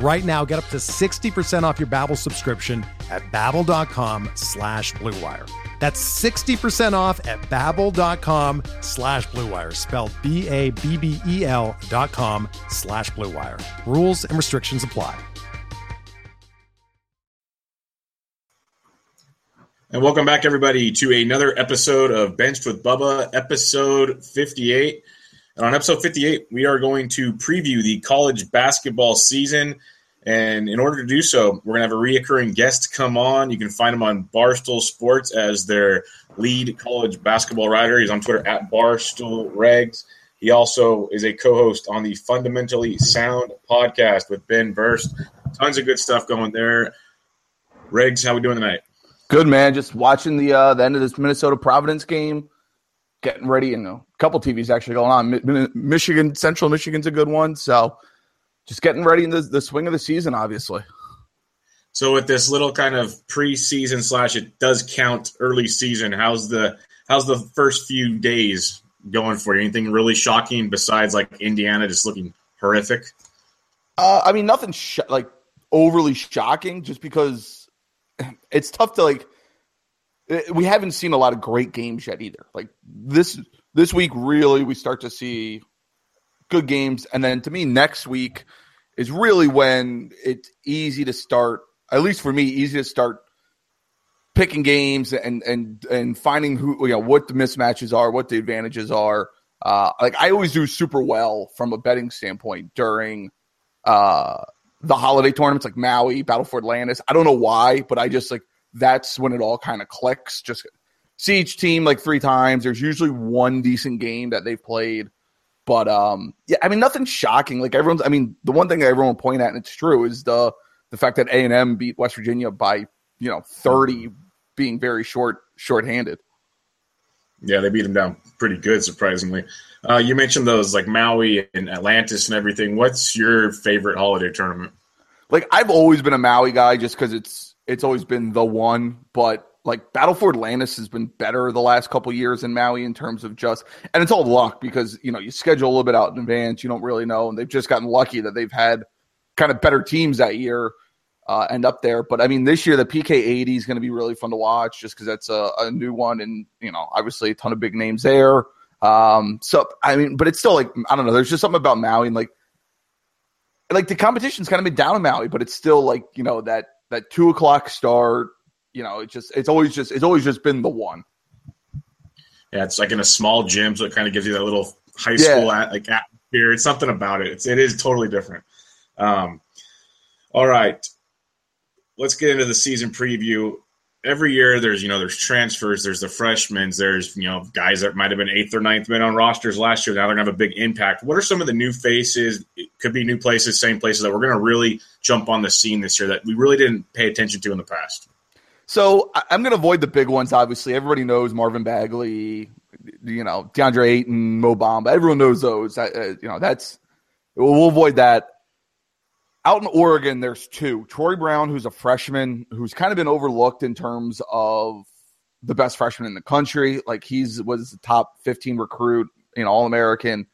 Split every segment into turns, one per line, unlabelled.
Right now, get up to 60% off your Babbel subscription at babbel.com slash bluewire. That's 60% off at babbel.com slash bluewire, spelled B-A-B-B-E-L dot com slash bluewire. Rules and restrictions apply.
And welcome back, everybody, to another episode of Benched with Bubba, episode 58. And on episode 58, we are going to preview the college basketball season. And in order to do so, we're going to have a reoccurring guest come on. You can find him on Barstool Sports as their lead college basketball writer. He's on Twitter at Barstool Regs. He also is a co host on the Fundamentally Sound podcast with Ben Burst. Tons of good stuff going there. Regs, how we doing tonight?
Good man. Just watching the uh, the end of this Minnesota Providence game, getting ready, and a couple TVs actually going on. Michigan Central Michigan's a good one, so just getting ready in the, the swing of the season, obviously.
So with this little kind of preseason slash, it does count early season. How's the how's the first few days going for you? Anything really shocking besides like Indiana just looking horrific?
Uh, I mean, nothing sh- like overly shocking, just because it's tough to like. Eh, we haven't seen a lot of great games yet either. Like this this week, really, we start to see good games, and then to me, next week is really when it's easy to start. At least for me, easy to start picking games and and and finding who you know what the mismatches are, what the advantages are. Uh, like I always do super well from a betting standpoint during uh, the holiday tournaments like Maui, Battle for Atlantis. I don't know why, but I just like that's when it all kind of clicks. Just see each team like three times. There's usually one decent game that they've played. But um yeah, I mean nothing shocking. Like everyone's I mean, the one thing that everyone will point at, and it's true, is the the fact that A and M beat West Virginia by, you know, thirty being very short short handed.
Yeah, they beat them down pretty good, surprisingly. Uh, you mentioned those like Maui and Atlantis and everything. What's your favorite holiday tournament?
Like I've always been a Maui guy, just because it's it's always been the one. But like Battle for Atlantis has been better the last couple years in Maui in terms of just, and it's all luck because you know you schedule a little bit out in advance. You don't really know, and they've just gotten lucky that they've had kind of better teams that year. Uh, end up there. But I mean, this year the PK 80 is going to be really fun to watch just because that's a, a, new one. And, you know, obviously a ton of big names there. Um, so I mean, but it's still like I don't know. There's just something about Maui and like like the competition's kind of been down in Maui, but it's still like you know that that two o'clock start. You know, it's just it's always just it's always just been the one.
Yeah, it's like in a small gym, so it kind of gives you that little high school yeah. at, like atmosphere. It's something about it. It's it is totally different. Um, all right, let's get into the season preview every year there's you know there's transfers there's the freshmen there's you know guys that might have been eighth or ninth men on rosters last year now they're to have a big impact. What are some of the new faces? It could be new places same places that we're to really jump on the scene this year that we really didn't pay attention to in the past.
So i'm to avoid the big ones obviously. Everybody knows marvin bagley you know deandre ayton mo bamba. Everyone knows those. Uh, you know that's we'll avoid that out in Oregon, there's two. Troy Brown, who's a freshman, who's kind of been overlooked in terms of the best freshman in the country. Like he's was the top 15 recruit, know, All American.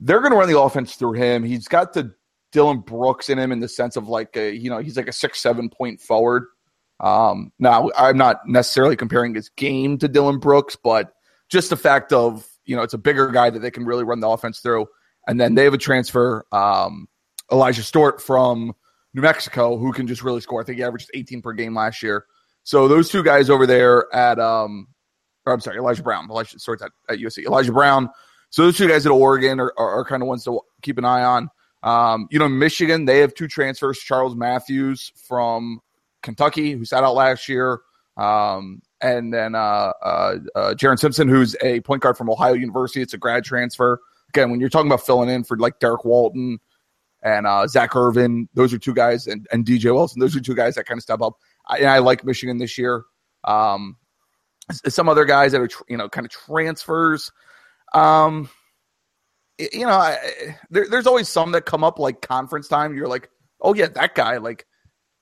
They're going to run the offense through him. He's got the Dillon Brooks in him in the sense of like a, you know, he's like a six, seven point forward. Um, now I'm not necessarily comparing his game to Dillon Brooks, but just the fact of, you know, it's a bigger guy that they can really run the offense through. And then they have a transfer. Um, Elijah Stewart from New Mexico, who can just really score. I think he averaged 18 per game last year. So those two guys over there at, um, or I'm sorry, Elijah Brown. Elijah Stewart's at, at USC. Elijah Brown, So those two guys at Oregon are, are, are kind of ones to keep an eye on. Um, you know, Michigan, they have two transfers Charles Matthews from Kentucky, who sat out last year, um, and then uh, uh, uh, Jaaron Simmons, who's a point guard from Ohio University. It's a grad transfer. Again, when you're talking about filling in for like Derrick Walton and uh, Zak Irvin, those are two guys, and, and DJ Wilson, those are two guys that kind of step up. I, I like Michigan this year. Um, some other guys that are, you know, kind of transfers. Um, you know, I, there, there's always some that come up like conference time. You're like, oh yeah, that guy. Like,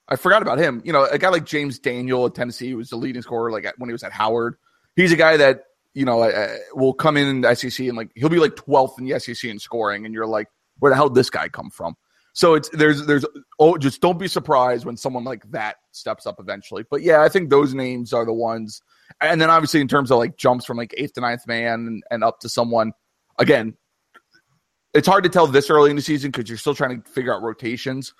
I forgot about him. You know, a guy like James Daniel at Tennessee was the leading scorer. Like when he was at Howard, he's a guy that you know uh, will come in the SEC and like he'll be like 12th in the SEC in scoring, and you're like, where the hell did this guy come from? So it's there's there's oh just don't be surprised when someone like that steps up eventually. But yeah, I think those names are the ones. And then obviously in terms of like jumps from like eighth to ninth man and, and up to someone again, it's hard to tell this early in the season because you're still trying to figure out rotations.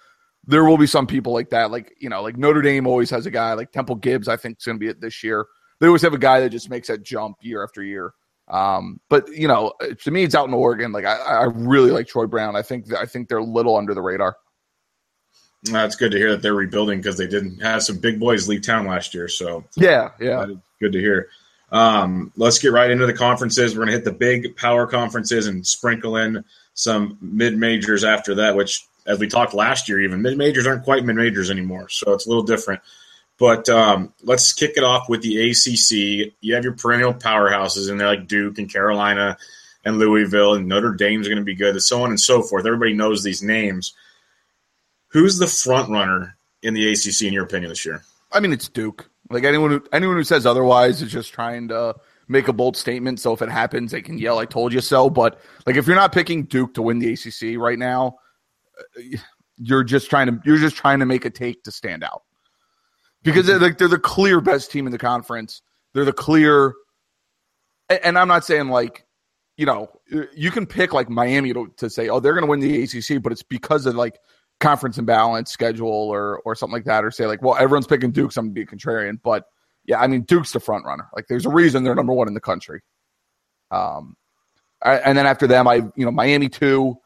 There will be some people like that, like you know, like Notre Dame always has a guy like Temple Gibbs. I think is going to be it this year. They always have a guy that just makes that jump year after year. Um, but you know, to me, it's out in Oregon. Like I, I really like Troy Brown. I think I think they're a little under the radar.
That's good to hear that they're rebuilding because they didn't have some big boys leave town last year. So
yeah, yeah,
good to hear. Um, let's get right into the conferences. We're going to hit the big power conferences and sprinkle in some mid majors after that. Which, as we talked last year, even mid majors aren't quite mid majors anymore, so it's a little different. But um, let's kick it off with the ACC. You have your perennial powerhouses in there like Duke and Carolina and Louisville and Notre Dame's going to be good, and so on and so forth. Everybody knows these names. Who's the front runner in the ACC in your opinion this year?
I mean, it's Duke. Like anyone who anyone who says otherwise is just trying to make a bold statement. So if it happens, they can yell, "I told you so." But like, if you're not picking Duke to win the ACC right now, uh, you're just trying to you're just trying to make a take to stand out because they're the, they're the clear best team in the conference. They're the clear, and I'm not saying like you know you can pick like Miami to, to say oh they're going to win the ACC, but it's because of like conference imbalance schedule or or something like that, or say like well everyone's picking Duke, so I'm going to be a contrarian, but yeah, I mean Duke's the front runner. Like there's a reason they're number one in the country. Um, and then after them, I you know Miami two.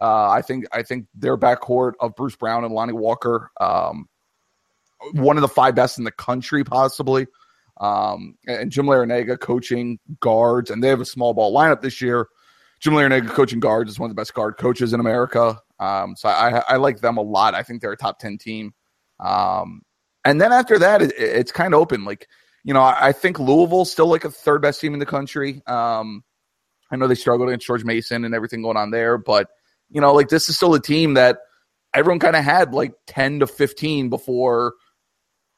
Uh, I think I think their backcourt of Bruce Brown and Lonnie Walker. Um, one of the five best in the country, possibly. Um, and Jim Larrañaga coaching guards, and they have a small ball lineup this year. Jim Larrañaga coaching guards is one of the best guard coaches in America. Um, so I, I like them a lot. I think they're a top 10 team. Um, and then after that, it, it's kind of open. Like, you know, I, I think Louisville's still like a third best team in the country. Um, I know they struggled against George Mason and everything going on there, but, you know, like this is still a team that everyone kind of had like 10 to 15 before –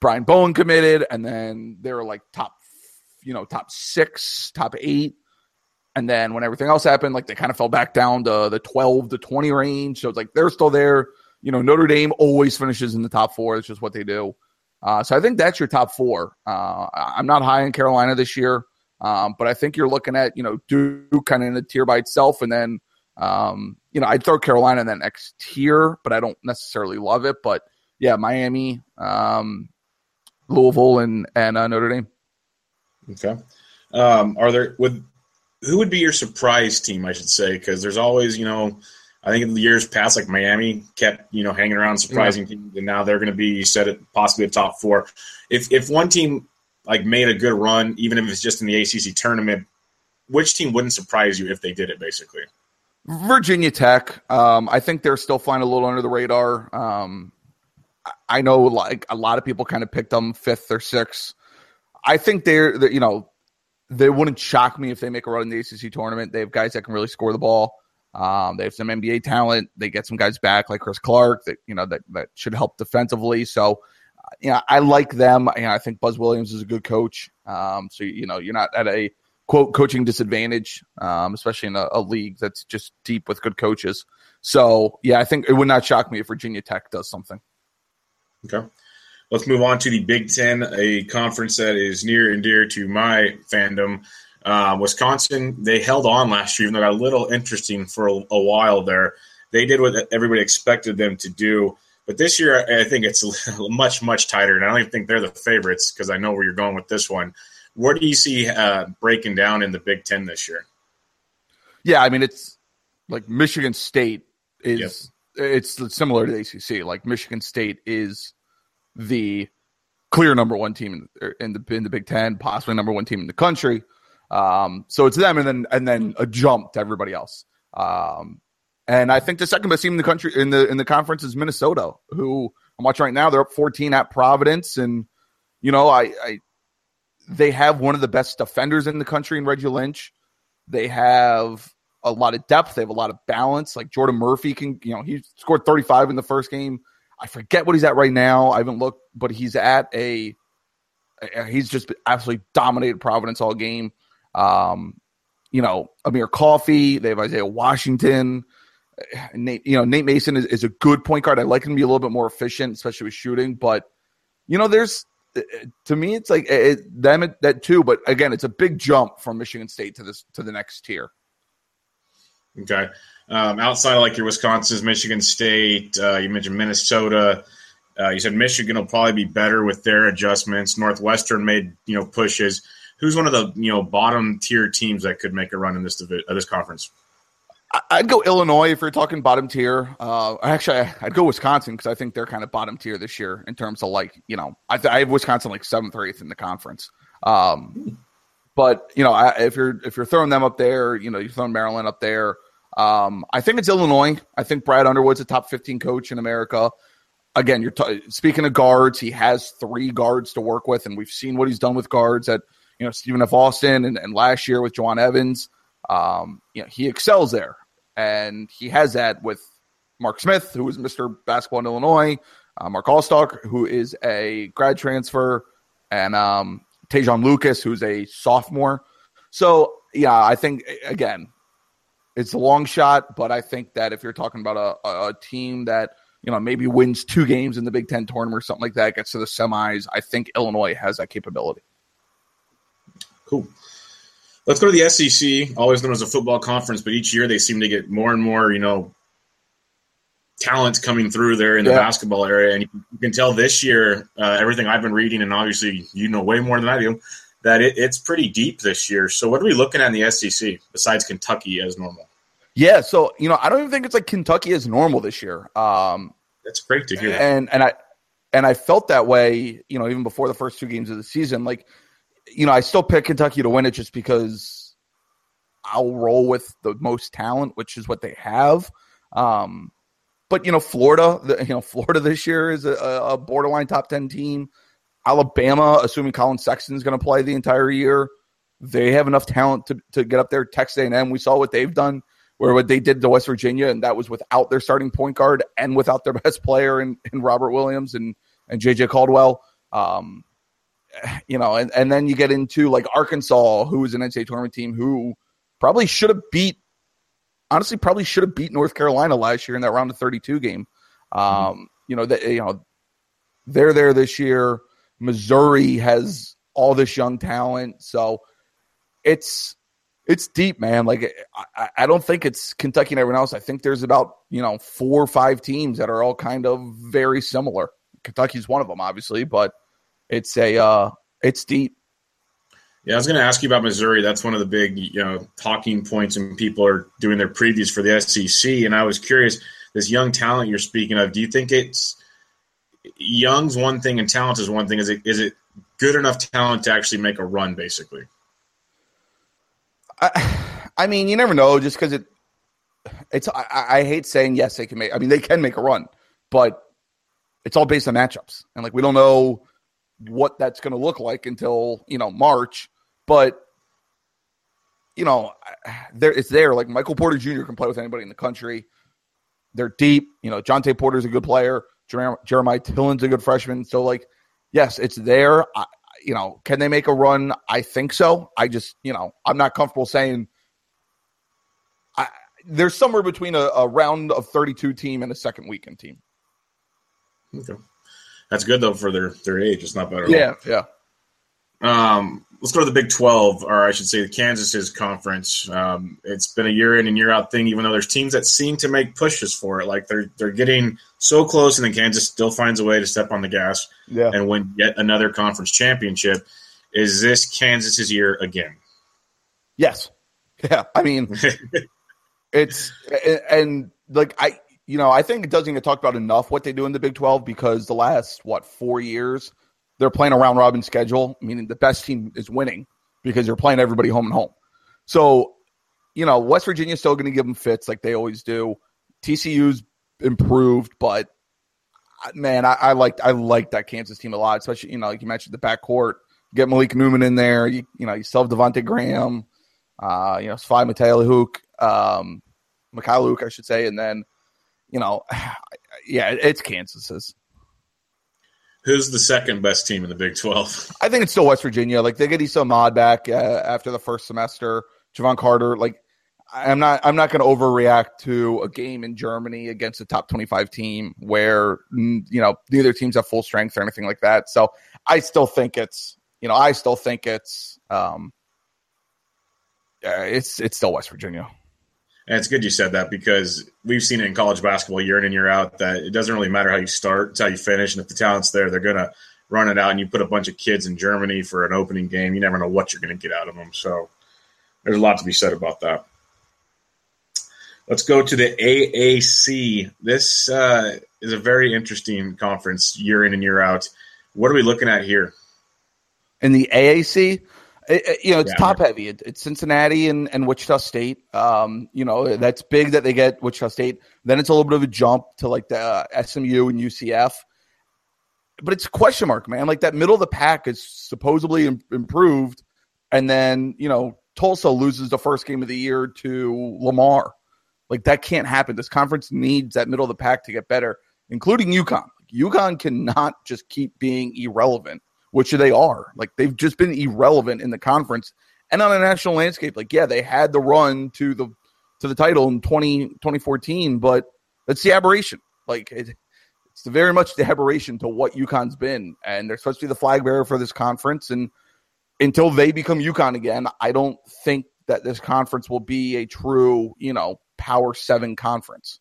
Brian Bowen committed, and then they were like top, you know, top six, top eight. And then when everything else happened, like they kind of fell back down to the 12 to 20 range. So it's like they're still there. You know, Notre Dame always finishes in the top four. It's just what they do. Uh, so I think that's your top four. Uh, I'm not high in Carolina this year, um, but I think you're looking at, you know, Duke kind of in a tier by itself. And then, um, you know, I'd throw Carolina in that next tier, but I don't necessarily love it. But yeah, Miami, um, Louisville and and uh, Notre Dame.
Okay. Um, are there would who would be your surprise team? I should say because there's always you know I think in the years past like Miami kept you know hanging around surprising yeah. teams and now they're going to be set at possibly a top four. If if one team like made a good run, even if it's just in the ACC tournament, which team wouldn't surprise you if they did it? Basically,
Virginia Tech. Um, I think they're still flying a little under the radar. Um, I know like a lot of people kind of picked them fifth or sixth. I think they're, they're, you know, they wouldn't shock me if they make a run in the ACC tournament. They have guys that can really score the ball. Um, they have some NBA talent. They get some guys back like Chris Clark that you know that that should help defensively. So, you know, I like them. You know, I think Buzz Williams is a good coach. Um, so you know, you're not at a quote coaching disadvantage, um, especially in a, a league that's just deep with good coaches. So yeah, I think it would not shock me if Virginia Tech does something.
Okay. Let's move on to the Big Ten, a conference that is near and dear to my fandom. Uh, Wisconsin, they held on last year, even though it got a little interesting for a, a, while there. They did what everybody expected them to do. But this year, I think it's much, much tighter. And I don't even think they're the favorites because I know where you're going with this one. What do you see uh, breaking down in the Big Ten this year?
Yeah, I mean it's like Michigan State is. It's similar to the ACC. Like Michigan State is the clear number one team in, in the in the Big Ten, possibly number one team in the country. Um, so it's them, and then and then a jump to everybody else. Um, and I think the second best team in the country in the in the conference is Minnesota, who I'm watching right now. They're up 14 at Providence, and you know I, I they have one of the best defenders in the country in Reggie Lynch. They have a lot of depth. They have a lot of balance. Like Jordan Murphy can, you know, he scored 35 in the first game. I forget what he's at right now. I haven't looked, but he's at a. He's just absolutely dominated Providence all game. Um, you know, Amir Coffey, They have Isaiah Washington. Nate, you know, Nate Mason is, is a good point guard. I like him to be a little bit more efficient, especially with shooting. But you know, there's eh, eh, to me, it's like it, them that too. But again, it's a big jump from Michigan State to this to the next tier.
Okay, um, outside of like your Wisconsin's, Michigan State, uh, you mentioned Minnesota. Uh, you said Michigan will probably be better with their adjustments. Northwestern made you know pushes who's one of the you know bottom tier teams that could make a run in this divi- uh, this conference?
I'd go Illinois if you're talking bottom tier. Uh, actually, I'd go Wisconsin because I think they're kind of bottom tier this year in terms of like you know I, I have Wisconsin like seventh or eighth in the conference. Um, but you know I, if you're if you're throwing them up there, you know you're throwing Maryland up there. Um, I think it's Illinois. I think Brad Underwood's a top 15 coach in America. Again, you're t- speaking of guards. He has three guards to work with, and we've seen what he's done with guards at you know, Stephen F. Austin and, and last year with Jawun Evans. Um, you know, he excels there. And he has that with Mark Smith, who is Mr. Basketball in Illinois, uh, Mark Alstork, who is a grad transfer, and um, Te'Jon Lucas, who's a sophomore. So, yeah, I think, again, it's a long shot, but I think that if you're talking about a, a, a team that, you know, maybe wins two games in the Big Ten tournament or something like that, gets to the semis, I think Illinois has that capability.
Cool. Let's go to the SEC, always known as a football conference, but each year they seem to get more and more, you know, talent coming through there in the yeah. basketball area. And you can tell this year, uh, everything I've been reading, and obviously you know way more than I do, that it, it's pretty deep this year. So what are we looking at in the SEC besides Kentucky as normal?
Yeah, so you know, I don't even think it's like Kentucky as normal this year. Um,
That's great to hear.
And and I and I felt that way, you know, even before the first two games of the season. Like you know, I still pick Kentucky to win it just because I'll roll with the most talent, which is what they have. Um, but you know, Florida, the, you know, Florida this year is a, a, borderline top ten team. Alabama, assuming Collin Sexton is going to play the entire year, they have enough talent to, to get up there. Texas A&M, we saw what they've done, where what they did to West Virginia, and that was without their starting point guard and without their best player in, in Robert Williams and and JJ Caldwell. Um, you know, and, and then you get into like Arkansas, who is an NCAA tournament team who probably should have beat, honestly, probably should have beat North Carolina last year in that round of 32 game. Um, mm-hmm. You know, that, you know, they're there this year. Missouri has all this young talent. So it's, it's deep, man. Like I, I don't think it's Kentucky and everyone else. I think there's about you know four or five teams that are all kind of very similar. Kentucky's one of them, obviously, but it's a uh, it's deep.
Yeah, I was going to ask you about Missouri. That's one of the big you know talking points, and people are doing their previews for the SEC. And I was curious, this young talent you're speaking of, do you think it's young's one thing and talent is one thing? Is it is it good enough talent to actually make a run, basically?
I, I mean, you never know. Just because it, it's I, I hate saying yes, they can make. I mean, they can make a run, but it's all based on matchups, and like we don't know what that's going to look like until you know March. But you know, there it's there. Like Michael Porter Jr. can play with anybody in the country. They're deep. You know, Jontay Porter's a good player. Jeremiah Tilmon's a good freshman. So like, yes, it's there. I, you know, can they make a run? I think so. I just, you know, I'm not comfortable saying. I, there's somewhere between a, a round of 32 team and a second weekend team.
Okay. That's good though for their their age. It's not bad
yeah, Yeah,
Um, let's go to the Big Twelve, or I should say, the Kansas's conference. Um, it's been a year in and year out thing. Even though there's teams that seem to make pushes for it, like they're they're getting so close, and then Kansas still finds a way to step on the gas yeah. and win yet another conference championship. Is this Kansas's year again?
Yes, Yeah, I mean, it's and like I, you know, I think it doesn't get talked about enough what they do in the Big Twelve because the last what four years they're playing a round robin schedule, meaning the best team is winning because you're playing everybody home and home. So, you know, West Virginia's still going to give them fits like they always do. TCU's improved, but man, I, I like I like that Kansas team a lot, especially you know, like you mentioned the backcourt. Get Malik Newman in there. You, you know, you still have Devonte Graham, uh, you know, Svi Mykhailiuk, um, Mykhailiuk, I should say, and then, you know, yeah, it's Kansas's.
Who's the second best team in the Big Twelve?
I think it's still West Virginia. Like they get Esa Ahmad back uh, after the first semester. Jevon Carter, like I'm not I'm not going to overreact to a game in Germany against a top 25 team where you know neither teams have full strength or anything like that. So I still think it's you know I still think it's um uh, it's it's still West Virginia.
And it's good you said that because we've seen it in college basketball year in and year out that it doesn't really matter how you start, it's how you finish. And if the talent's there, they're going to run it out. And you put a bunch of kids in Germany for an opening game, you never know what you're going to get out of them. So there's a lot to be said about that. Let's go to the AAC. This uh, is a very interesting conference year in and year out. What are we looking at here?
In the AAC, it, you know, it's yeah, top heavy. It, it's Cincinnati and, and Wichita State. Um, you know, that's big that they get Wichita State. Then it's a little bit of a jump to like the uh, SMU and UCF. But it's a question mark, man. Like that middle of the pack is supposedly Im- improved. And then, you know, Tulsa loses the first game of the year to Lamar. Like that can't happen. This conference needs that middle of the pack to get better, including UConn. UConn cannot just keep being irrelevant, which they are. Like they've just been irrelevant in the conference and on a national landscape. Like, yeah, they had the run to the to the title in 20, 2014, but that's the aberration. Like it, it's very much the aberration to what UConn's been, and they're supposed to be the flag bearer for this conference. And until they become UConn again, I don't think that this conference will be a true, you know, Power Seven conference?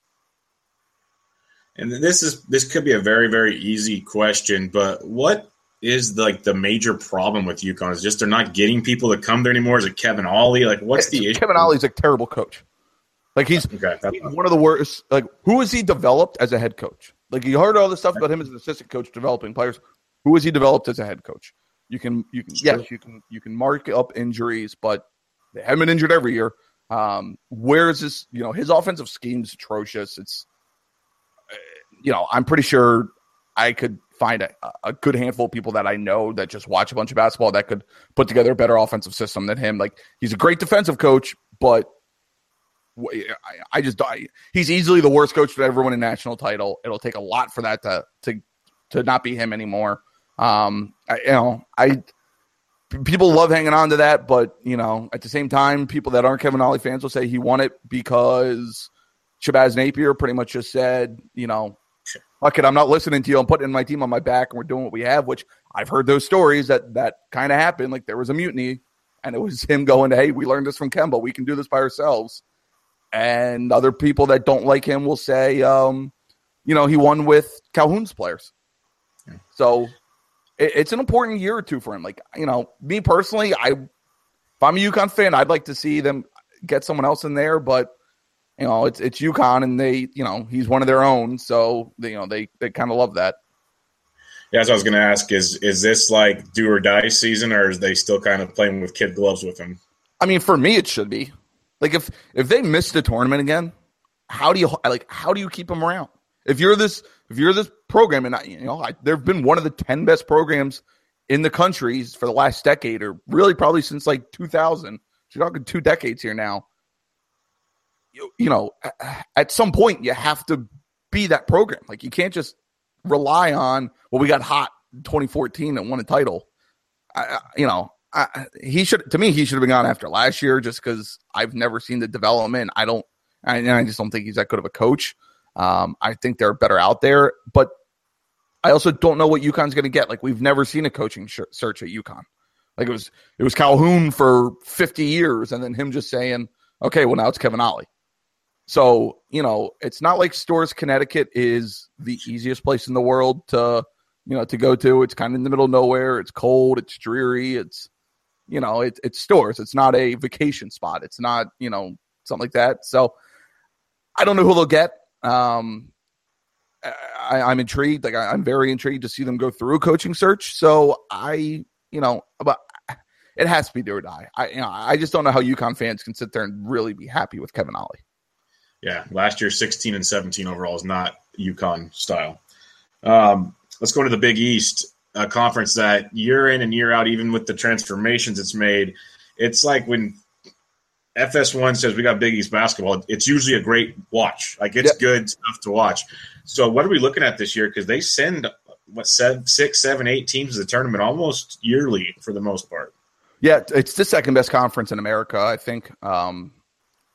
And this is this could be a very very easy question, but what is the, like the major problem with UConn? Is just they're not getting people to come there anymore? Is it Kevin Ollie? Like, what's it's, the issue?
Kevin Ollie's a terrible coach. Like he's, okay, he's one of the worst. Like, who has he developed as a head coach? Like you heard all this stuff about him as an assistant coach developing players. Who has he developed as a head coach? You can, you can, yes, you can, you can mark up injuries, but they haven't been injured every year. Um, where is this? You know, his offensive scheme's atrocious. It's, uh, you know, I'm pretty sure I could find a, a, good handful of people that I know that just watch a bunch of basketball that could put together a better offensive system than him. Like he's a great defensive coach, but I, I just I, he's easily the worst coach to ever win a national title. It'll take a lot for that to to to not be him anymore. Um, I, you know, I people love hanging on to that, but you know, at the same time, people that aren't Kevin Ollie fans will say he won it because Shabazz Napier pretty much just said, you know, fuck it, I'm not listening to you. I'm putting my team on my back and we're doing what we have, which I've heard those stories that that kind of happened. Like there was a mutiny and it was him going, Hey, we learned this from Kemba. We can do this by ourselves. And other people that don't like him will say, um, you know, he won with Calhoun's players. So it, it's an important year or two for him. Like you know, me personally, I if I'm a UConn fan, I'd like to see them get someone else in there, but you know, it's it's UConn, and they you know he's one of their own, so they, you know they they kind of love that.
Yeah, as I was going to ask, is is this like do or die season, or is they still kind of playing with kid gloves with him?
I mean, for me, it should be. Like if if they miss the tournament again, how do you like how do you keep them around? If you're this if you're this program, and I, you know, I, they've been one of the ten best programs in the country for the last decade, or really probably since like 2000. So you're talking two decades here now. You, you know, at some point you have to be that program. Like you can't just rely on well, we got hot 2014 and won a title. I, you know, I, he should to me he should have been gone after last year just because I've never seen the development. I don't, I, I just don't think he's that good of a coach. Um, I think they're better out there, but I also don't know what UConn's going to get. Like we've never seen a coaching sh- search at UConn. Like it was it was Calhoun for 50 years, and then him just saying, "Okay, well now it's Kevin Ollie." So you know, it's not like Storrs Connecticut is the easiest place in the world to you know to go to. It's kind of in the middle of nowhere. It's cold. It's dreary. It's you know, it, it's Storrs. It's not a vacation spot. It's not, you know, something like that. So I don't know who they'll get. Um, I, am intrigued. Like I, am very intrigued to see them go through coaching search. So I, you know, but it has to be do or die. I, you know, I just don't know how UConn fans can sit there and really be happy with Kevin Ollie.
Yeah, last year 16 and 17 overall is not UConn style. Um, let's go to the Big East a conference that year in and year out, even with the transformations it's made, it's like when FS1 says we got Big East basketball, it's usually a great watch. Like it's yep. good stuff to watch. So what are we looking at this year? Because they send what seven, six, seven, eight teams to the tournament almost yearly for the most part.
Yeah, it's the second best conference in America, I think. Um,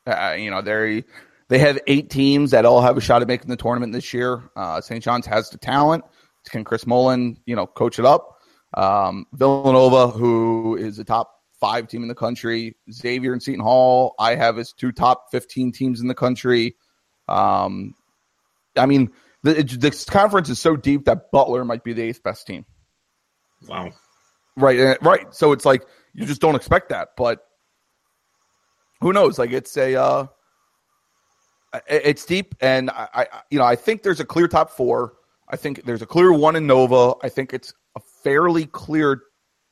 uh, you know, they they have eight teams that all have a shot at making the tournament this year. Uh, St. John's has the talent. Can Chris Mullin, you know, coach it up? Um, Villanova, who is a top five team in the country, Xavier and Seton Hall, I have as two top 15 teams in the country. Um, I mean, the, this conference is so deep that Butler might be the eighth best team.
Wow.
Right. Right. So it's like, you just don't expect that, but who knows? Like it's a, uh, it's deep, and I, I, you know, I think there's a clear top four. I think there's a clear one in Nova. I think it's a fairly clear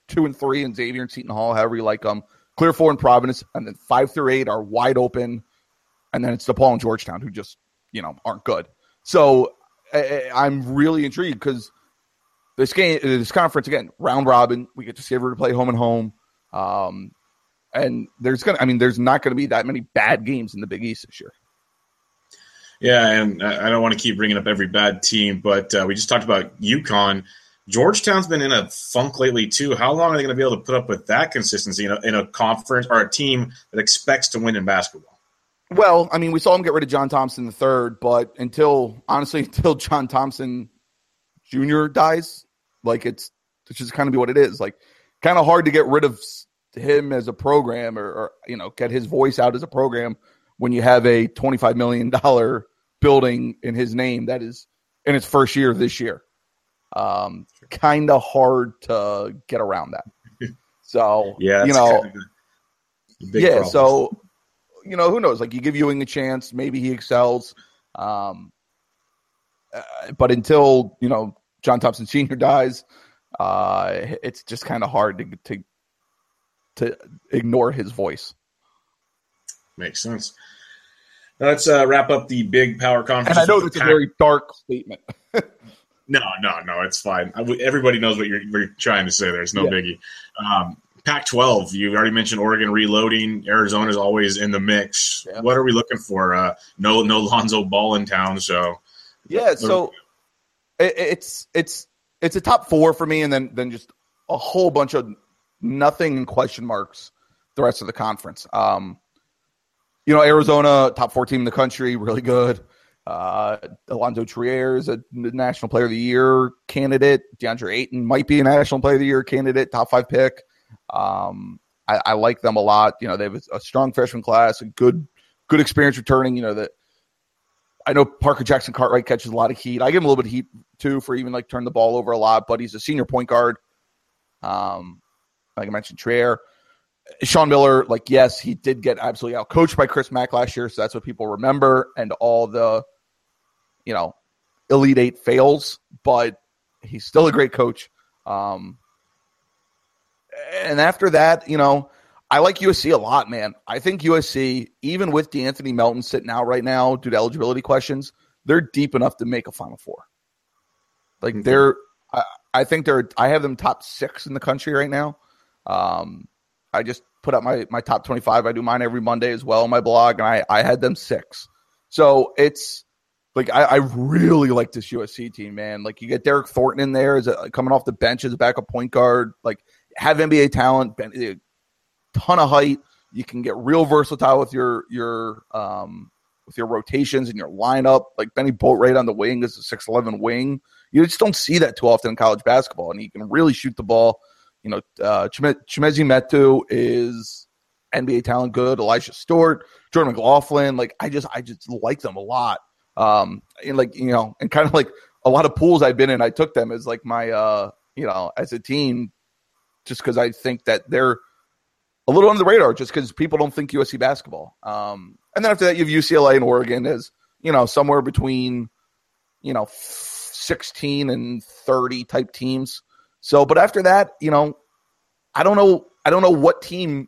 two and three in Xavier and Seton Hall, however you like them. Clear four in Providence, and then five through eight are wide open, and then it's DePaul and Georgetown who just you know aren't good. So I, I'm really intrigued because this game, this conference again, round robin. We get to see everybody play home and home, um, and there's gonna, I mean, there's not gonna be that many bad games in the Big East this year.
Yeah, and I don't want to keep bringing up every bad team, but uh, we just talked about UConn. Georgetown's been in a funk lately too. How long are they going to be able to put up with that consistency in a, in a conference or a team that expects to win in basketball?
Well, I mean, we saw him get rid of John Thompson the third, but until honestly, until John Thompson Jr. dies, like it's it's just kind of be what it is. Like, kind of hard to get rid of him as a program or, or you know get his voice out as a program when you have a twenty five million dollar building in his name that is in its first year this year. Um, kind of hard to get around that. So yeah, you know, yeah. Problem. So you know, who knows? Like you give Ewing a chance, maybe he excels. Um, uh, but until you know John Thompson Senior dies, uh, it's just kind of hard to to to ignore his voice.
Makes sense. Let's uh, wrap up the big power conference.
And I know that's a very dark statement.
no, no, no, it's fine. everybody knows what you're, you're, trying to say. There. There's no yeah. biggie. Um, Pac-12. You already mentioned Oregon reloading. Arizona's always in the mix. Yeah. What are we looking for? Uh, no, no Lonzo Ball in town. So
yeah, so it, it's it's it's a top four for me, and then then just a whole bunch of nothing and question marks the rest of the conference. Um, you know, Arizona, top four team in the country, really good. Uh, Allonzo Trier is a National Player of the Year candidate. DeAndre Ayton might be a National Player of the Year candidate, top five pick. Um, I, I, like them a lot. You know, they have a, strong freshman class, a good good experience returning. You know that I know Parker Jackson Cartwright catches a lot of heat. I give him a little bit of heat too for even like turn the ball over a lot, but he's a senior point guard. Um, like I mentioned, Trier. Sean Miller, like, yes, he did get absolutely out coached by Chris Mack last year, so that's what people remember, and all the, you know, Elite Eight fails, but he's still a great coach. Um, and after that, you know, I like USC a lot, man. I think USC, even with De'Anthony Melton sitting out right now due to eligibility questions, they're deep enough to make a Final Four. Like mm-hmm. they're, I, I, think they're. I have them top six in the country right now. Um, I just put up my my top 25. I do mine every Monday as well on my blog, and I I had them six. So it's like I, I really like this USC team, man. Like you get Derryck Thornton in there as a, coming off the bench as a backup point guard. Like have NBA talent, a ton of height. You can get real versatile with your your um with your rotations and your lineup. Like Bennie Boatwright on the wing is a six eleven wing. You just don't see that too often in college basketball, and he can really shoot the ball. You know, uh, Chimezie Metu is NBA talent good. Elijah Stewart, Jordan McLaughlin. Like I just, I just like them a lot. Um, and like you know, and kind of like a lot of pools I've been in, I took them as like my, uh, you know, as a team, just because I think that they're a little under the radar just because people don't think USC basketball. Um, and then after that, you have UCLA and Oregon as you know somewhere between you know sixteen and thirty type teams. So, but after that, you know, I don't know. I don't know what team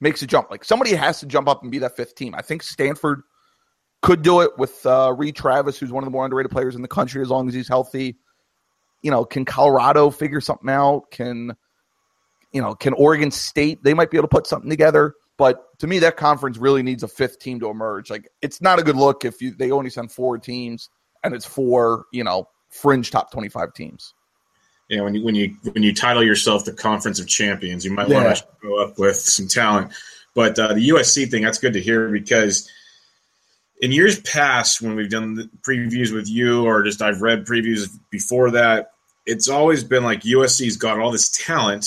makes a jump. Like somebody has to jump up and be that fifth team. I think Stanford could do it with uh, Reid Travis, who's one of the more underrated players in the country, as long as he's healthy. You know, can Colorado figure something out? Can you know? Can Oregon State? They might be able to put something together. But to me, that conference really needs a fifth team to emerge. Like it's not a good look if you they only send four teams and it's four, you know, fringe top twenty five teams.
Yeah, when you when you when you title yourself the Conference of Champions, you might yeah. want to go up with some talent. But uh, the USC thing, that's good to hear because in years past, when we've done previews with you, or just I've read previews before that, it's always been like USC's got all this talent.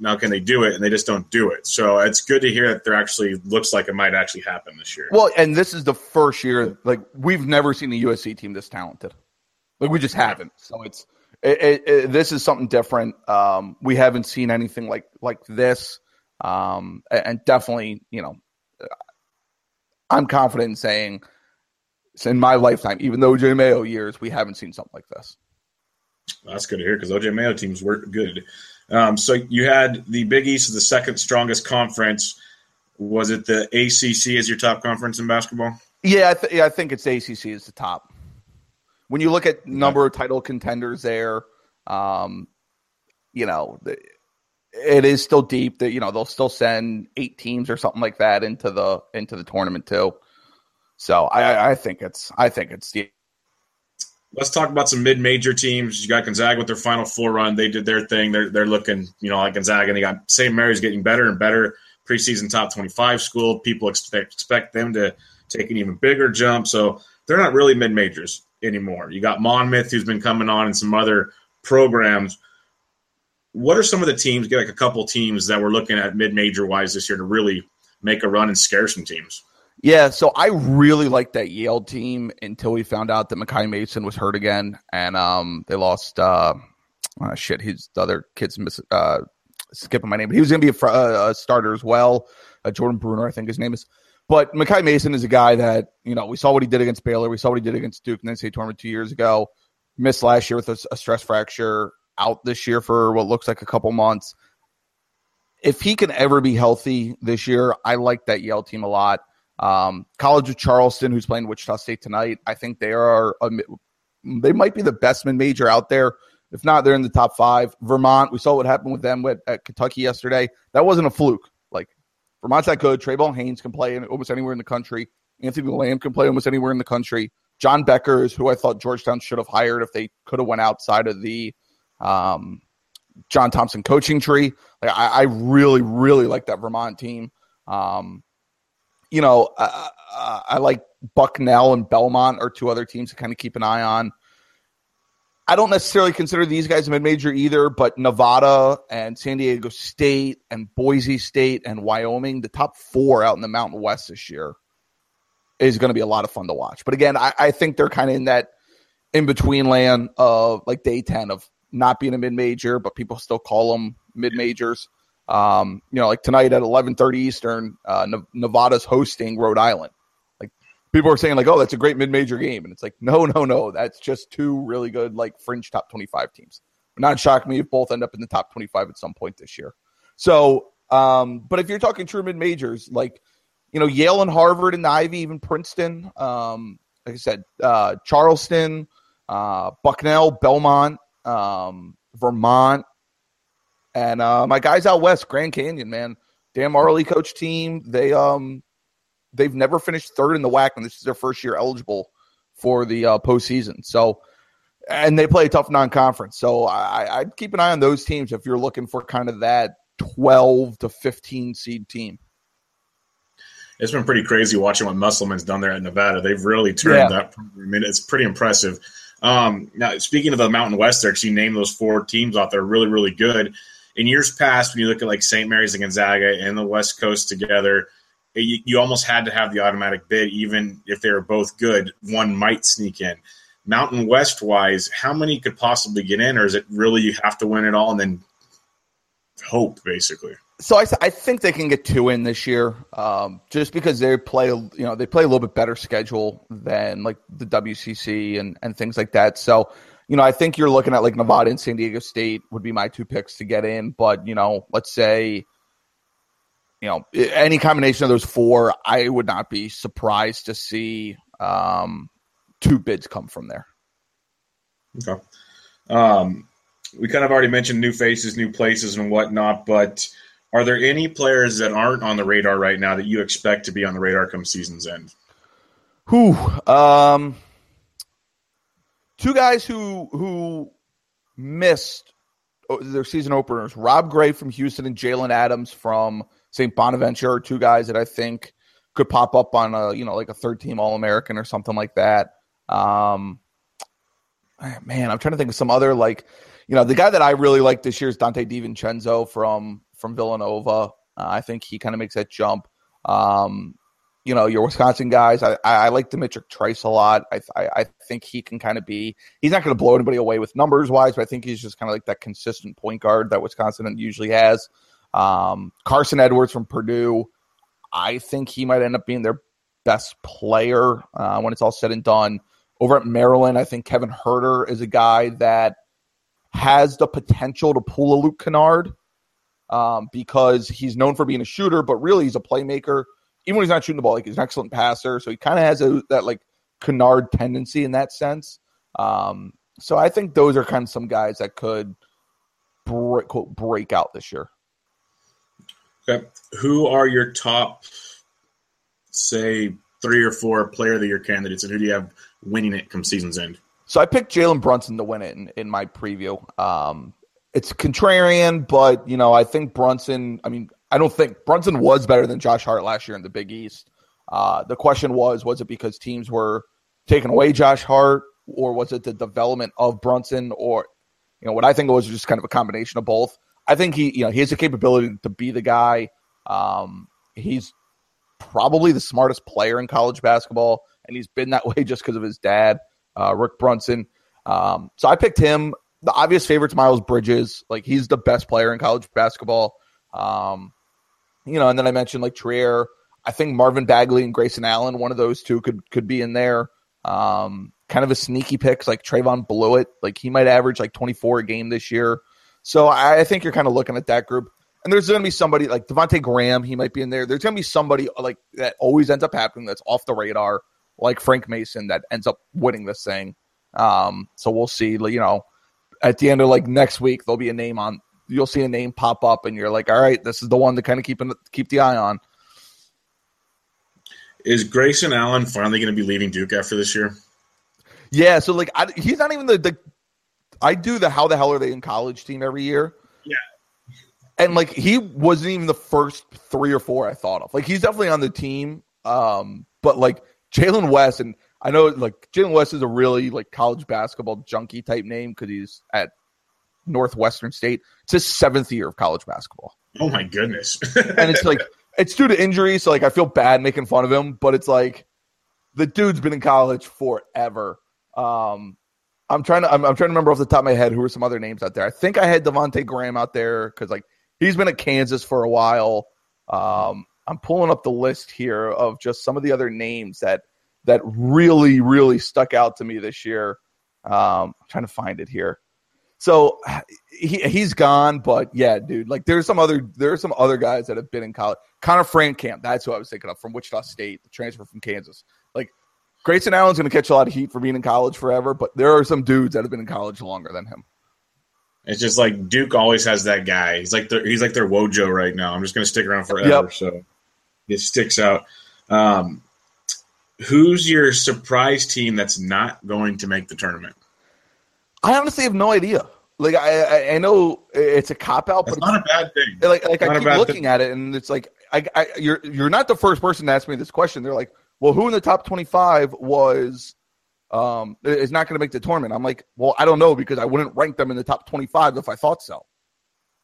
Now, can they do it? And they just don't do it. So it's good to hear that there actually looks like it might actually happen this year.
Well, and this is the first year like we've never seen a USC team this talented. Like we just haven't. So it's it, it, it, this is something different. Um, we haven't seen anything like like this, um, and definitely, you know, I'm confident in saying in my lifetime, even though OJ Mayo years, we haven't seen something like this.
That's good to hear because OJ Mayo teams were good. Um, so you had the Big East, the second strongest conference. Was it the ACC as your top conference in basketball?
Yeah, I, th- yeah, I think it's ACC is the top. When you look at number of title contenders there, um, you know, it is still deep. That you know they'll still send eight teams or something like that into the into the tournament too. So I, I think it's I think it's the.
Let's talk about some mid-major teams. You got Gonzaga with their Final Four run. They did their thing. They're they're looking, you know, like Gonzaga. And they got St. Mary's getting better and better. Preseason top twenty-five school. People expect expect them to take an even bigger jump. So they're not really mid-majors anymore. You got Monmouth, who's been coming on, and some other programs what are some of the teams, get like a couple teams that we're looking at mid major wise this year to really make a run and scare some teams?
Yeah, so I really liked that Yale team until we found out that Makai Mason was hurt again, and um, they lost. Uh, oh, shit, his the other kids miss, uh, skipping my name, but he was going to be a, uh, a, starter as well. Uh, Jordan Bruner, I think his name is. But Makai Mason is a guy that you know we saw what he did against Baylor, we saw what he did against Duke in the NCAA tournament two years ago. Missed last year with a, a stress fracture out this year for what looks like a couple months. If he can ever be healthy this year, I like that Yale team a lot. Um, College of Charleston, who's playing Wichita State tonight, I think they are a, they might be the best mid major out there. If not, they're in the top five. Vermont, we saw what happened with them at Kentucky yesterday. That wasn't a fluke. Vermont's that good. Trayvon Haynes can play in almost anywhere in the country. Anthony Lamb can play almost anywhere in the country. John Becker is who I thought Georgetown should have hired if they could have went outside of the um, John Thompson coaching tree. Like I, I, really, really like that Vermont team. Um, you know, I, I, like Bucknell and Belmont are two other teams to kind of keep an eye on. I don't necessarily consider these guys a mid major either, but Nevada and San Diego State and Boise State and Wyoming, the top four out in the Mountain West this year, is going to be a lot of fun to watch. But again, I, I think they're kind of in that in between land of like day 10 of not being a mid major, but people still call them mid majors. Um, you know, like tonight at eleven thirty Eastern, uh, Nevada's hosting Rhode Island. People are saying, like, oh, that's a great mid major game, and it's like, no, no, no, that's just two really good like fringe top twenty five teams. not shock me if both end up in the top twenty five at some point this year. So, um, but if you're talking true mid majors, like you know, Yale and Harvard and Ivy, even Princeton, um, like I said, uh, Charleston, uh, Bucknell, Belmont, um, Vermont, and uh, my guys out west, Grand Canyon, man. Dan Majerle coach team. They um they've never finished third in the WAC, and this is their first year eligible for the uh, postseason. So, and they play a tough non-conference. So I, I'd keep an eye on those teams if you're looking for kind of that 12 to 15 seed team.
It's been pretty crazy watching what Musselman's done there at Nevada. They've really turned yeah. that. I mean, it's pretty impressive. Um, now, speaking of the Mountain West, there, you named those four teams out there really, really good. In years past, when you look at like St. Mary's and Gonzaga and the West Coast together, you, you almost had to have the automatic bid, even if they were both good. One might sneak in. Mountain West wise, how many could possibly get in, or is it really you have to win it all and then hope, basically?
So I, I think they can get two in this year, um, just because they play you know they play a little bit better schedule than like the WCC and and things like that. So you know I think you're looking at like Nevada and San Diego State would be my two picks to get in. But you know let's say you know any combination of those four, I would not be surprised to see um, two bids come from there.
Okay. Um, we kind of already mentioned new faces, new places, and whatnot, but are there any players that aren't on the radar right now that you expect to be on the radar come season's end?
Who? Um, two guys who who missed their season openers: Rob Gray from Houston and Jaylen Adams from St. Bonaventure are two guys that I think could pop up on a you know like a third team All American or something like that. Um, man, I'm trying to think of some other like you know the guy that I really like this year is Donte DiVincenzo from from Villanova. Uh, I think he kind of makes that jump. Um, you know, your Wisconsin guys, I, I, like D'Mitrik Trice a lot. I, I, I think he can kind of be, he's not going to blow anybody away with numbers wise, but I think he's just kind of like that consistent point guard that Wisconsin usually has. Um, Carson Edwards from Purdue, I think he might end up being their best player uh, when it's all said and done. Over at Maryland, I think Kevin Huerter is a guy that has the potential to pull a Luke Kennard um, because he's known for being a shooter, but really he's a playmaker. Even when he's not shooting the ball, like he's an excellent passer, so he kind of has a, that like Kennard tendency in that sense. Um, so I think those are kind of some guys that could break, quote, break out this year.
Okay. Who are your top, say, three or four player of the year candidates, and who do you have winning it come season's end?
So I picked Jalen Brunson to win it in, in my preview. Um, it's contrarian, but you know, I think Brunson. I mean, I don't think Brunson was better than Josh Hart last year in the Big East. Uh, the question was, was it because teams were taking away Josh Hart, or was it the development of Brunson, or you know, what I think it was just kind of a combination of both. I think he, you know, he has the capability to be the guy. Um, he's probably the smartest player in college basketball, and he's been that way just because of his dad, uh, Rick Brunson. Um, so I picked him the obvious favorite's Miles Bridges. Like he's the best player in college basketball. Um, you know, and then I mentioned like Trier. I think Marvin Bagley and Grayson Allen, one of those two could could be in there. Um, kind of a sneaky picks like Trevon Bluiett. Like he might average like 24 a game this year. So I, I think you're kind of looking at that group. And there's going to be somebody like Devonte Graham. He might be in there. There's going to be somebody like that always ends up happening that's off the radar, like Frank Mason, that ends up winning this thing. Um, so we'll see. You know, at the end of like next week, there'll be a name on. You'll see a name pop up, and you're like, all right, this is the one to kind of keep keep the eye on.
Is Grayson Allen finally going to be leaving Duke after this year?
Yeah, so like I, he's not even the, the I do the how the hell are they in college team every year.
Yeah.
And like he wasn't even the first three or four I thought of. Like he's definitely on the team. Um, but like Jalan West and I know like Jalan West is a really like college basketball junkie type name because he's at Northwestern State. It's his seventh year of college basketball.
Oh my goodness!
and it's like it's due to injury, so like I feel bad making fun of him, but it's like the dude's been in college forever. Um, I'm trying to I'm, I'm, trying to remember off the top of my head who are some other names out there. I think I had Devonte Graham out there because like he's been at Kansas for a while. Um, I'm pulling up the list here of just some of the other names that that really, really stuck out to me this year. Um, I'm trying to find it here. So he he's gone, but yeah, dude, like there's some other there are some other guys that have been in college. Connor Frankamp, that's who I was thinking of from Wichita State, the transfer from Kansas. Grayson Allen's going to catch a lot of heat for being in college forever, but there are some dudes that have been in college longer than him.
It's just like Duke always has that guy. He's like their, he's like their Wojo right now. I'm just going to stick around forever, yep. so it sticks out. Um, Who's your surprise team that's not going to make the tournament?
I honestly have no idea. Like I, I know it's a cop out,
but
it's
not a bad thing.
Like, like I keep looking thing. at it, and it's like I, I, you're you're not the first person to ask me this question. They're like, well, who in the top twenty five was um is not going to make the tournament? I'm like, well, I don't know because I wouldn't rank them in the top twenty five if I thought so.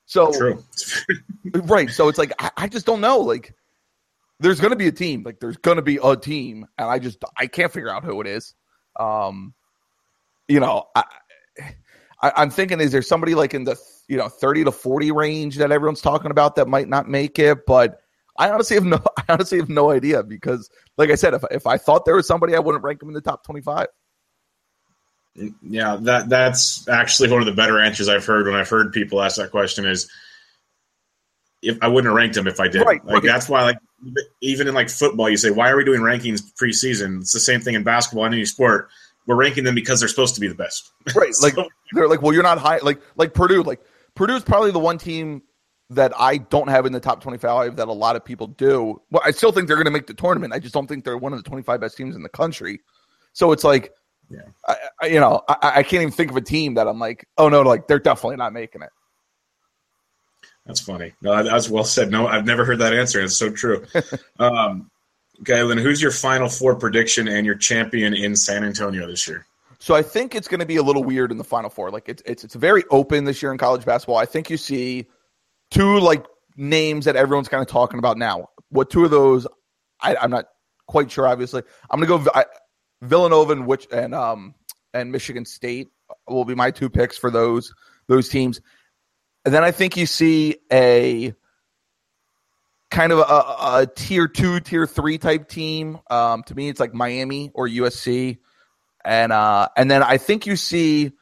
So
True.
right. So it's like I, I just don't know. Like there's going to be a team. Like there's going to be a team, and I just I can't figure out who it is. Um, you know, I, I am thinking, is there somebody like in the you know, 30 to 40 range that everyone's talking about that might not make it. But I honestly have no, I honestly have no idea because, like I said, if if I thought there was somebody, I wouldn't rank them in the top 25.
Yeah, that that's actually one of the better answers I've heard when I've heard people ask that question is if I wouldn't have ranked them if I did.
Right,
like
right.
that's why like even in like football, you say, why are we doing rankings preseason? It's the same thing in basketball, and any sport. We're ranking them because they're supposed to be the best.
Right. Like they're like, well, you're not high. Like like Purdue. Like Purdue's probably the one team that I don't have in the top 25 that a lot of people do. Well, I still think they're going to make the tournament. I just don't think they're one of the 25 best teams in the country. So it's like,
Yeah.
I, I, you know, I, I can't even think of a team that I'm like, oh no, like they're definitely not making it.
That's funny. No, that- that's well said. No, I've never heard that answer. It's so true. um, okay, then who's your final four prediction and your champion in San Antonio this year?
So I think it's going to be a little weird in the Final Four. Like it's it's it's very open this year in college basketball. I think you see two like names that everyone's kind of talking about now. What two of those? I, I'm not quite sure. Obviously, I'm to go I, Villanova and which and um and Michigan State will be my two picks for those those teams. And then I think you see a kind of a, a tier two, tier three type team. Um, to me, it's like Miami or USC and uh and then I think you see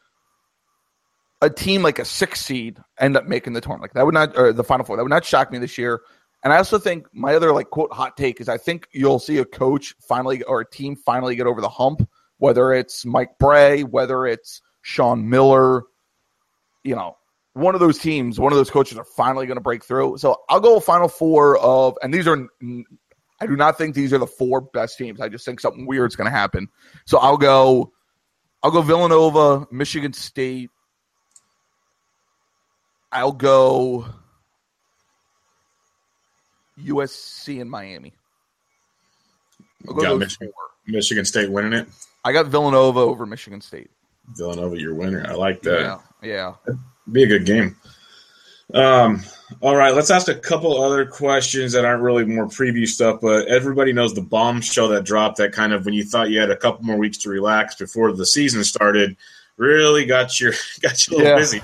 a team like a six seed end up making the tournament. Like that would not or the final four. That would not shock me this year. And I also think my other like quote hot take is I think you'll see a coach finally or a team finally get over the hump, whether it's Mike Brey, whether it's Sean Miller, you know, one of those teams, one of those coaches are finally going to break through. So I'll go final four of, and these are I do not think these are the four best teams. I just think something weird's going to happen. So I'll go, I'll go Villanova, Michigan State. I'll go USC and Miami. I'll go
Got Michigan.
four.
Michigan State winning it.
I got Villanova over Michigan State.
Villanova, your winner. I like that.
Yeah, yeah.
Be a good game. Um, all right, let's ask a couple other questions that aren't really more preview stuff, but everybody knows the bombshell that dropped that kind of when you thought you had a couple more weeks to relax before the season started, really got your got you a little
Yeah.
busy.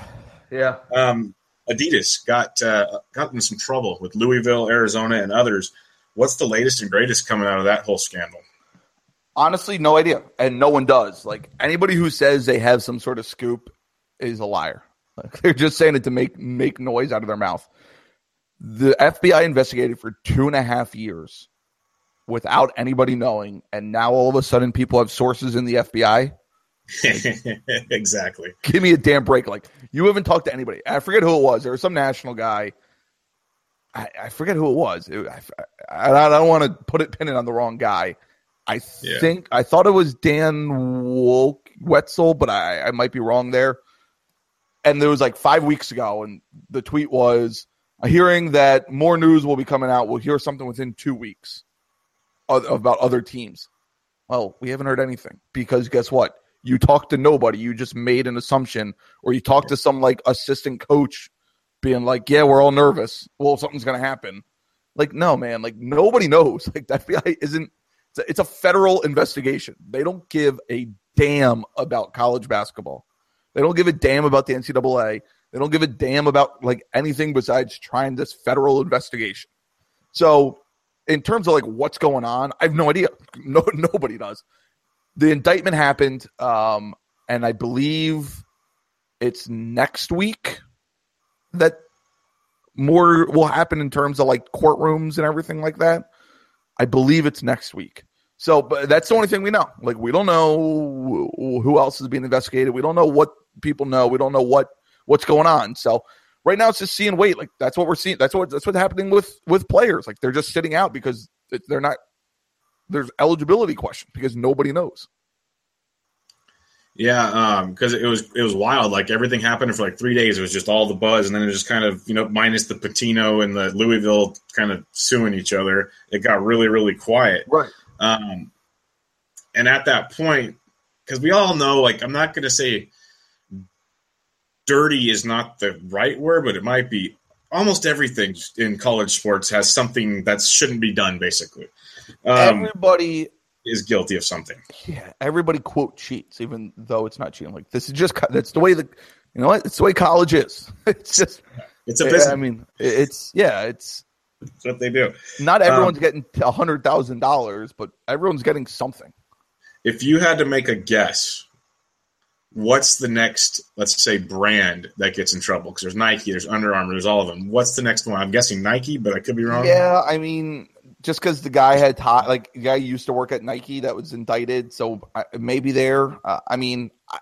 Yeah.
Um, Adidas got uh, got in some trouble with Louisville, Arizona, and others. What's the latest and greatest coming out of that whole scandal?
Honestly, no idea, and no one does. Like anybody who says they have some sort of scoop is a liar. Like, they're just saying it to make make noise out of their mouth. The FBI investigated for two and a half years without anybody knowing, and now all of a sudden people have sources in the FBI.
exactly.
Give me a damn break! Like you haven't talked to anybody. I forget who it was. There was some national guy. I, I forget who it was. It- I, I, I don't want to put it pin it on the wrong guy. I
Yeah.
think I thought it was Dan Wolk, Wetzel, but I, I might be wrong there. And there was like five weeks ago, and the tweet was a hearing that more news will be coming out. We'll hear something within two weeks of- about other teams. Well, we haven't heard anything because guess what? You talked to nobody. You just made an assumption, or you talked to some like assistant coach being like, "Yeah, we're all nervous. Well, something's gonna happen." Like, no, man. Like nobody knows. Like the FBI isn't. It's a, it's a federal investigation. They don't give a damn about college basketball. They don't give a damn about the NCAA. They don't give a damn about like anything besides trying this federal investigation. So, in terms of like what's going on, I have no idea. No, nobody does. The indictment happened, um, and I believe it's next week that more will happen in terms of like courtrooms and everything like that. I believe it's next week. So, but that's the only thing we know. Like, we don't know who else is being investigated. We don't know what people know. We don't know what what's going on. So, right now it's just see and wait. Like, that's what we're seeing. That's what that's what's happening with with players. Like, they're just sitting out because they're not. There's eligibility question because nobody knows.
Yeah, because it was it was wild. Like everything happened for like three days. It was just all the buzz, and then it was just kind of you know minus the Pitino and the Louisville kind of suing each other. It got really really quiet.
Right.
Um, and at that point, because we all know, like I'm not going to say dirty is not the right word, but it might be. Almost everything in college sports has something that shouldn't be done. Basically, um,
Everybody
is guilty of something.
Yeah, everybody quote cheats, even though it's not cheating. Like this is just that's the way the You know what? It's the way college is. It's just
it's a business.
I mean, it's yeah, it's
That's what they do.
not everyone's getting a hundred thousand dollars, but everyone's getting something.
If you had to make a guess, what's the next, let's say, brand that gets in trouble? Because there's Nike, there's Under Armour, there's all of them. What's the next one? I'm guessing Nike, but I could be wrong.
Yeah, I mean, just because the guy had ti like the guy used to work at Nike that was indicted, so I, maybe there. Uh, I mean, I,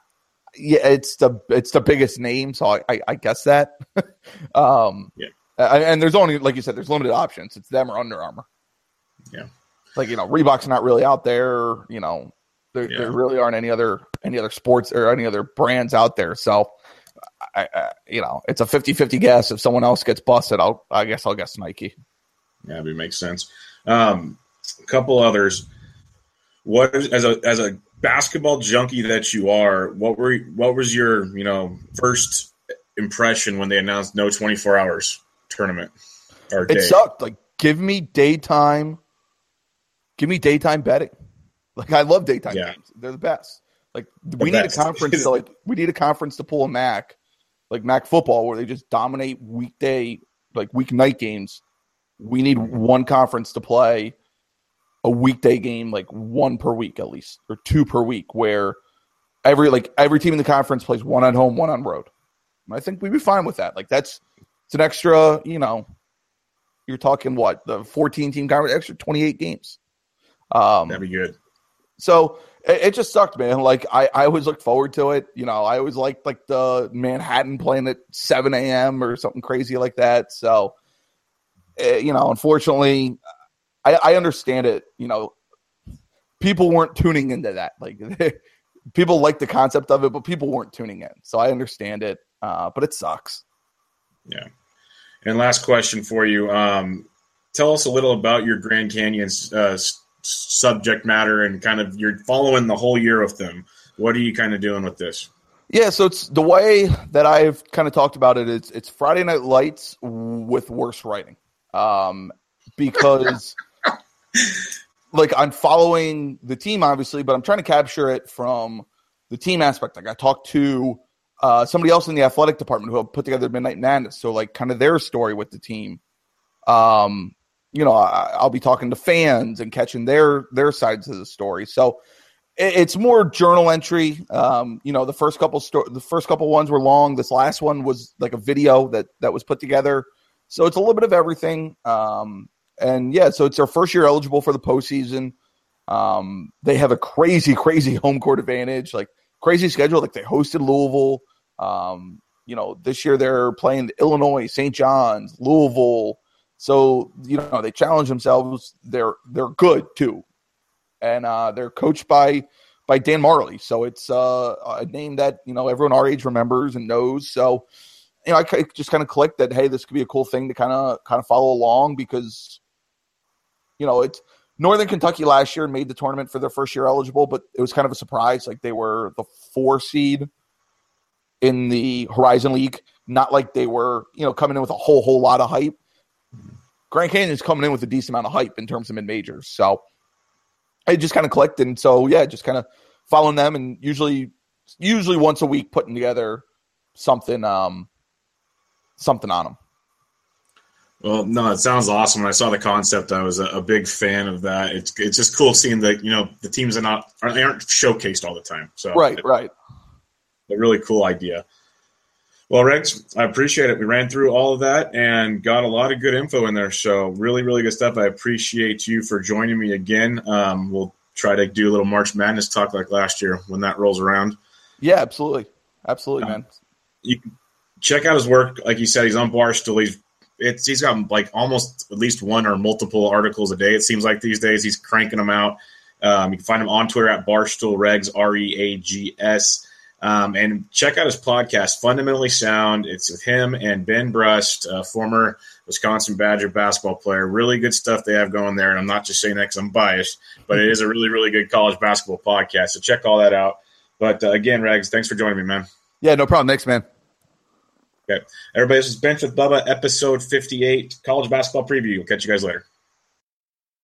yeah, it's the it's the biggest name, so I I, I guess that. um,
Yeah.
and, and there's only like you said, there's limited options. It's them or Under Armour.
Yeah.
like you know, Reebok's not really out there. You know, there,
Yeah.
there really aren't any other any other sports or any other brands out there. So. I, I, you know, it's a 50-50 guess. If someone else gets busted, I'll, I guess I'll guess Nike.
Yeah, it makes sense. Um, a couple others. What as a as a basketball junkie that you are? What were what was your you know first impression when they announced no twenty four hours tournament or day?
It sucked. Like, give me daytime. Give me daytime betting. Like, I love daytime
Yeah.
games. They're the best. Like, we need
best.
a conference to like. We need a conference to pull a MAC, like MAC football, where they just dominate weekday, like weeknight games. We need one conference to play a weekday game, like one per week at least, or two per week, where every like every team in the conference plays one at home, one on road. And I think we'd be fine with that. Like that's it's an extra, you know, you're talking what the 14 team conference, extra 28 games. Um,
That'd be good.
so it, it just sucked, man. Like I, I always looked forward to it. You know, I always liked like the Manhattan playing at 7 a.m. or something crazy like that. So, you know, unfortunately, I, I understand it. You know, people weren't tuning into that. Like people like the concept of it, but people weren't tuning in. So I understand it. Uh, but it sucks.
Yeah. And last question for you. Um, tell us a little about your Grand Canyon's uh, s- subject matter and kind of you're following the whole year with them. What are you kind of doing with this?
Yeah, so it's the way that I've kind of talked about it. It's it's Friday Night Lights with worse writing, um, because like I'm following the team obviously, but I'm trying to capture it from the team aspect. Like I talked to uh, somebody else in the athletic department who put together Midnight Madness, so like kind of their story with the team. Um, you know, I, I'll be talking to fans and catching their their sides of the story. So it- it's more journal entry. Um, you know, the first couple sto- the first couple ones were long. This last one was like a video that that was put together. So it's a little bit of everything. Um, and yeah, so it's their first year eligible for the postseason. Um, they have a crazy, crazy home court advantage, like crazy schedule. Like they hosted Louisville. Um, you know, this year they're playing Illinois, St. John's, Louisville. So you know they challenge themselves. They're they're good too and uh, they're coached by by Dan Majerle. So it's uh, a name that you know everyone our age remembers and knows. So you know, I just kind of clicked that hey, this could be a cool thing to kind of kind of follow along because you know it's Northern Kentucky last year made the tournament for their first year eligible, but it was kind of a surprise. Like they were the four seed in the Horizon League, not like they were you know coming in with a whole whole lot of hype. Grand Canyon is coming in with a decent amount of hype in terms of mid majors. So I just kind of clicked, and so yeah, just kind of following them, and usually, usually once a week, putting together something, um, something on them.
Well, no, it sounds awesome. When I saw the concept, I was a, a big fan of that. It's it's just cool seeing that you know the teams are not aren't, they aren't showcased all the time. So
Right, right.
a really cool idea. Well, Rex, I appreciate it. We ran through all of that and got a lot of good info in there. So really, really good stuff. I appreciate you for joining me again. Um, we'll try to do a little March Madness talk like last year when that rolls around.
Yeah, absolutely, absolutely, man.
You can check out his work. Like you said, he's on Barstool. He's it's he's got like almost at least one or multiple articles a day. It seems like these days he's cranking them out. Um, you can find him on Twitter at Barstool Reags R E A G S. Um, and check out his podcast, Fundamentally Sound. It's with him and Ben Brust, a former Wisconsin Badger basketball player. Really good stuff they have going there. And I'm not just saying that because I'm biased, but it is a really, really good college basketball podcast. So check all that out. But uh, again, Reags, thanks for joining me, man.
Yeah, no problem. Thanks, man.
Okay. Everybody, this is Bench with Bubba, episode 58, college basketball preview. We'll catch you guys later.